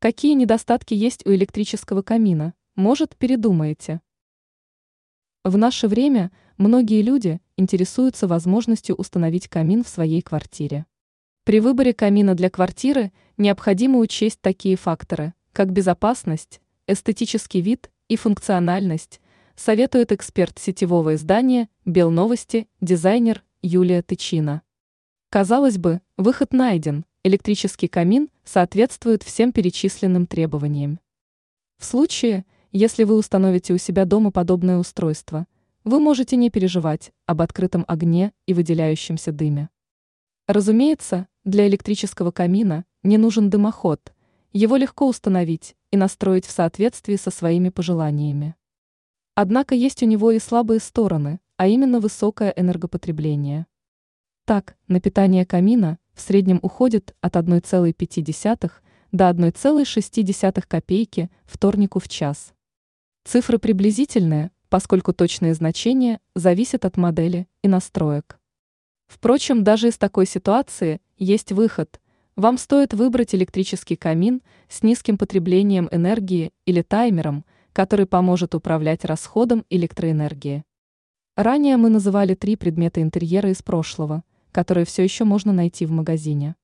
Какие недостатки есть у электрического камина? Может, передумаете? В наше время многие люди интересуются возможностью установить камин в своей квартире. При выборе камина для квартиры необходимо учесть такие факторы, как безопасность, эстетический вид и функциональность, советует эксперт сетевого издания «Белновости», дизайнер Юлия Тычина. Казалось бы, выход найден, электрический камин соответствует всем перечисленным требованиям. В случае, если вы установите у себя дома подобное устройство, вы можете не переживать об открытом огне и выделяющемся дыме. Разумеется, для электрического камина не нужен дымоход, его легко установить и настроить в соответствии со своими пожеланиями. Однако есть у него и слабые стороны, а именно высокое энергопотребление. Так, на питание камина в среднем уходит от 1,5 до 1,6 копейки вторнику в час. Цифры приблизительные, поскольку точные значения зависят от модели и настроек. Впрочем, даже из такой ситуации есть выход. Вам стоит выбрать электрический камин с низким потреблением энергии или таймером, который поможет управлять расходом электроэнергии. Ранее мы называли три предмета интерьера из прошлого – которые все еще можно найти в магазине.